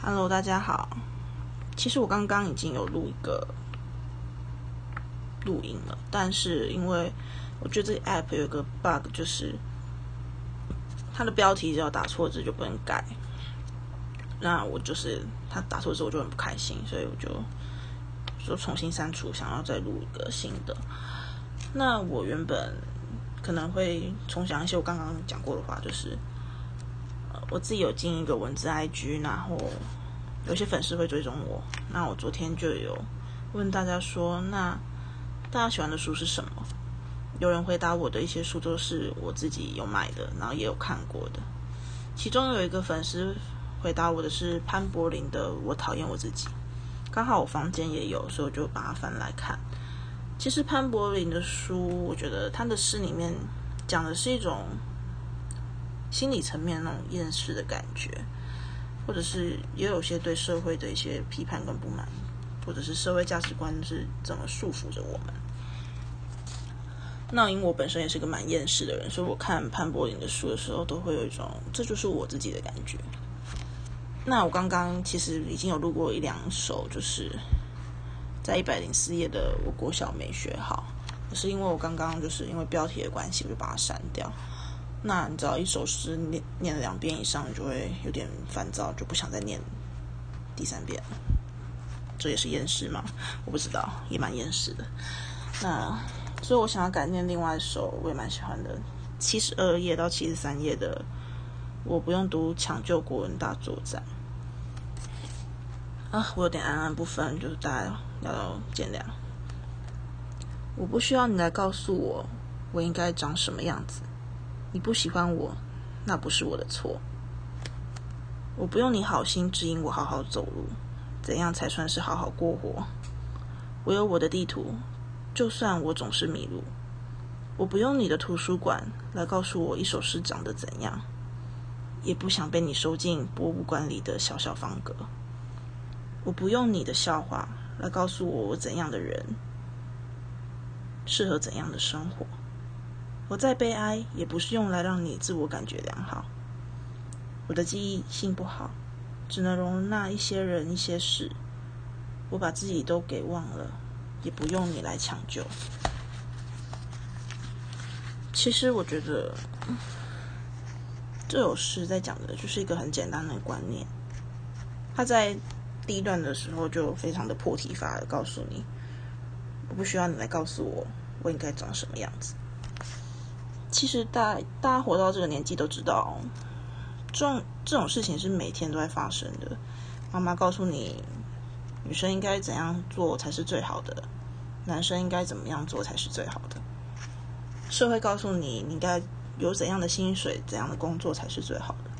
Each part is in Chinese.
Hello，大家好。其实我刚刚已经有录一个录音了，但是因为我觉得这 app 有个 bug，就是它的标题只要打错字就不能改。那我就是他打错字我就很不开心，所以我就说重新删除，想要再录一个新的。那我原本可能会重讲一些我刚刚讲过的话，就是我自己有经营一个文字 IG，然后有些粉丝会追踪我。那我昨天就有问大家说，那大家喜欢的书是什么？有人回答我的一些书都是我自己有买的，然后也有看过的。其中有一个粉丝回答我的是潘柏林的《我讨厌我自己》，刚好我房间也有，所以我就把它翻来看。其实潘柏林的书，我觉得他的诗里面讲的是一种心理层面那种厌世的感觉，或者是也有些对社会的一些批判跟不满，或者是社会价值观是怎么束缚着我们。那因为我本身也是个蛮厌世的人，所以我看潘柏林的书的时候，都会有一种这就是我自己的感觉。那我刚刚其实已经有录过一两首，就是在一百零四页的我国小没学好，可是因为我刚刚就是因为标题的关系，我就把它删掉。那你知道一首诗念念了两遍以上，就会有点烦躁，就不想再念第三遍。这也是厌世吗？我不知道，也蛮厌世的。那所以我想要改念另外一首我也蛮喜欢的，七十二页到七十三页的，我不用读抢救国文大作战。啊，我有点安安不分，就是大家要见谅。我不需要你来告诉我我应该长什么样子。你不喜欢我，那不是我的错。我不用你好心指引我好好走路，怎样才算是好好过活？我有我的地图，就算我总是迷路。我不用你的图书馆来告诉我一首诗长得怎样，也不想被你收进博物馆里的小小方格。我不用你的笑话来告诉我我怎样的人适合怎样的生活。我再悲哀，也不是用来让你自我感觉良好。我的记忆性不好，只能容纳一些人、一些事。我把自己都给忘了，也不用你来抢救。其实我觉得，这首诗在讲的就是一个很简单的观念。他在第一段的时候就非常的破题法的告诉你，我不需要你来告诉我我应该长什么样子。其实大大家活到这个年纪都知道，这种这种事情是每天都在发生的。妈妈告诉你，女生应该怎样做才是最好的，男生应该怎么样做才是最好的。社会告诉你，你应该有怎样的薪水、怎样的工作才是最好的。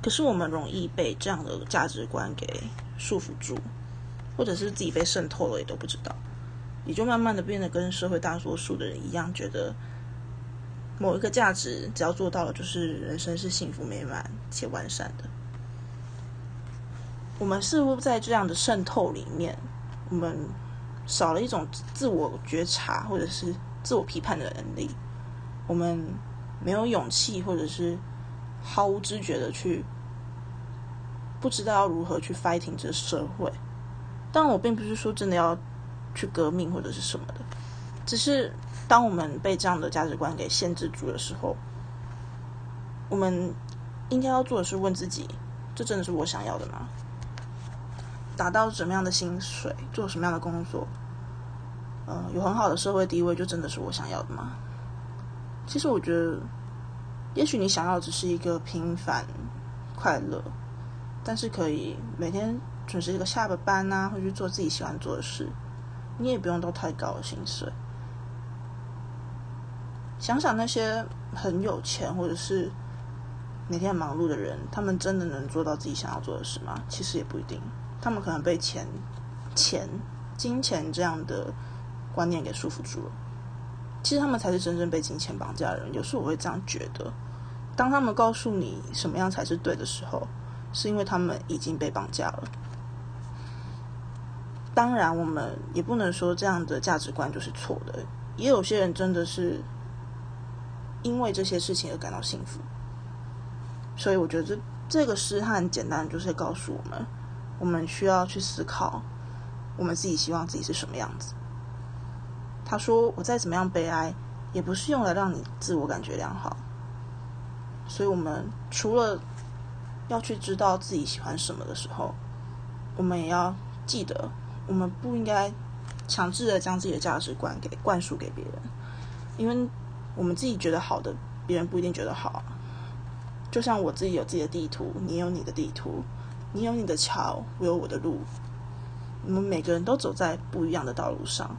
可是我们容易被这样的价值观给束缚住，或者是自己被渗透了，也都不知道，也就慢慢的变得跟社会大多数的人一样，觉得。某一个价值，只要做到了，就是人生是幸福美满且完善的。我们似乎在这样的渗透里面，我们少了一种自我觉察或者是自我批判的能力。我们没有勇气，或者是毫无知觉的去不知道要如何去 fighting 这社会。但我并不是说真的要去革命或者是什么的，只是。当我们被这样的价值观给限制住的时候，我们应该要做的是问自己：这真的是我想要的吗？达到什么样的薪水，做什么样的工作，嗯，有很好的社会地位，就真的是我想要的吗？其实我觉得，也许你想要只是一个平凡快乐，但是可以每天准时一个下个班啊，或去做自己喜欢做的事，你也不用到太高的薪水。想想那些很有钱或者是每天忙碌的人，他们真的能做到自己想要做的事吗？其实也不一定。他们可能被钱、钱、金钱这样的观念给束缚住了。其实他们才是真正被金钱绑架的人。有时候我会这样觉得：当他们告诉你什么样才是对的时候，是因为他们已经被绑架了。当然，我们也不能说这样的价值观就是错的。也有些人真的是。因为这些事情而感到幸福，所以我觉得这这个诗它很简单，就是告诉我们，我们需要去思考，我们自己希望自己是什么样子。他说：“我再怎么样悲哀，也不是用来让你自我感觉良好。”所以，我们除了要去知道自己喜欢什么的时候，我们也要记得，我们不应该强制的将自己的价值观给灌输给别人，因为我们自己觉得好的，别人不一定觉得好。就像我自己有自己的地图，你有你的地图，你有你的桥，我有我的路，我们每个人都走在不一样的道路上。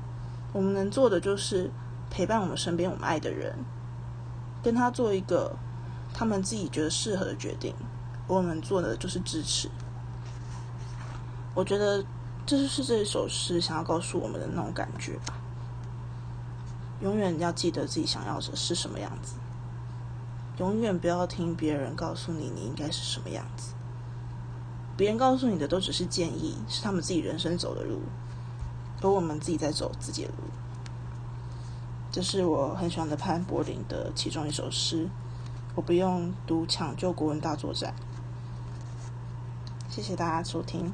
我们能做的就是陪伴我们身边我们爱的人，跟他做一个他们自己觉得适合的决定。我们做的就是支持。我觉得这就是这一首诗想要告诉我们的那种感觉吧。永远要记得自己想要的是什么样子，永远不要听别人告诉你你应该是什么样子。别人告诉你的都只是建议，是他们自己人生走的路。而我们自己在走自己的路，这是我很喜欢的潘柏林的其中一首诗。我不用读抢救国文大作战。谢谢大家收听。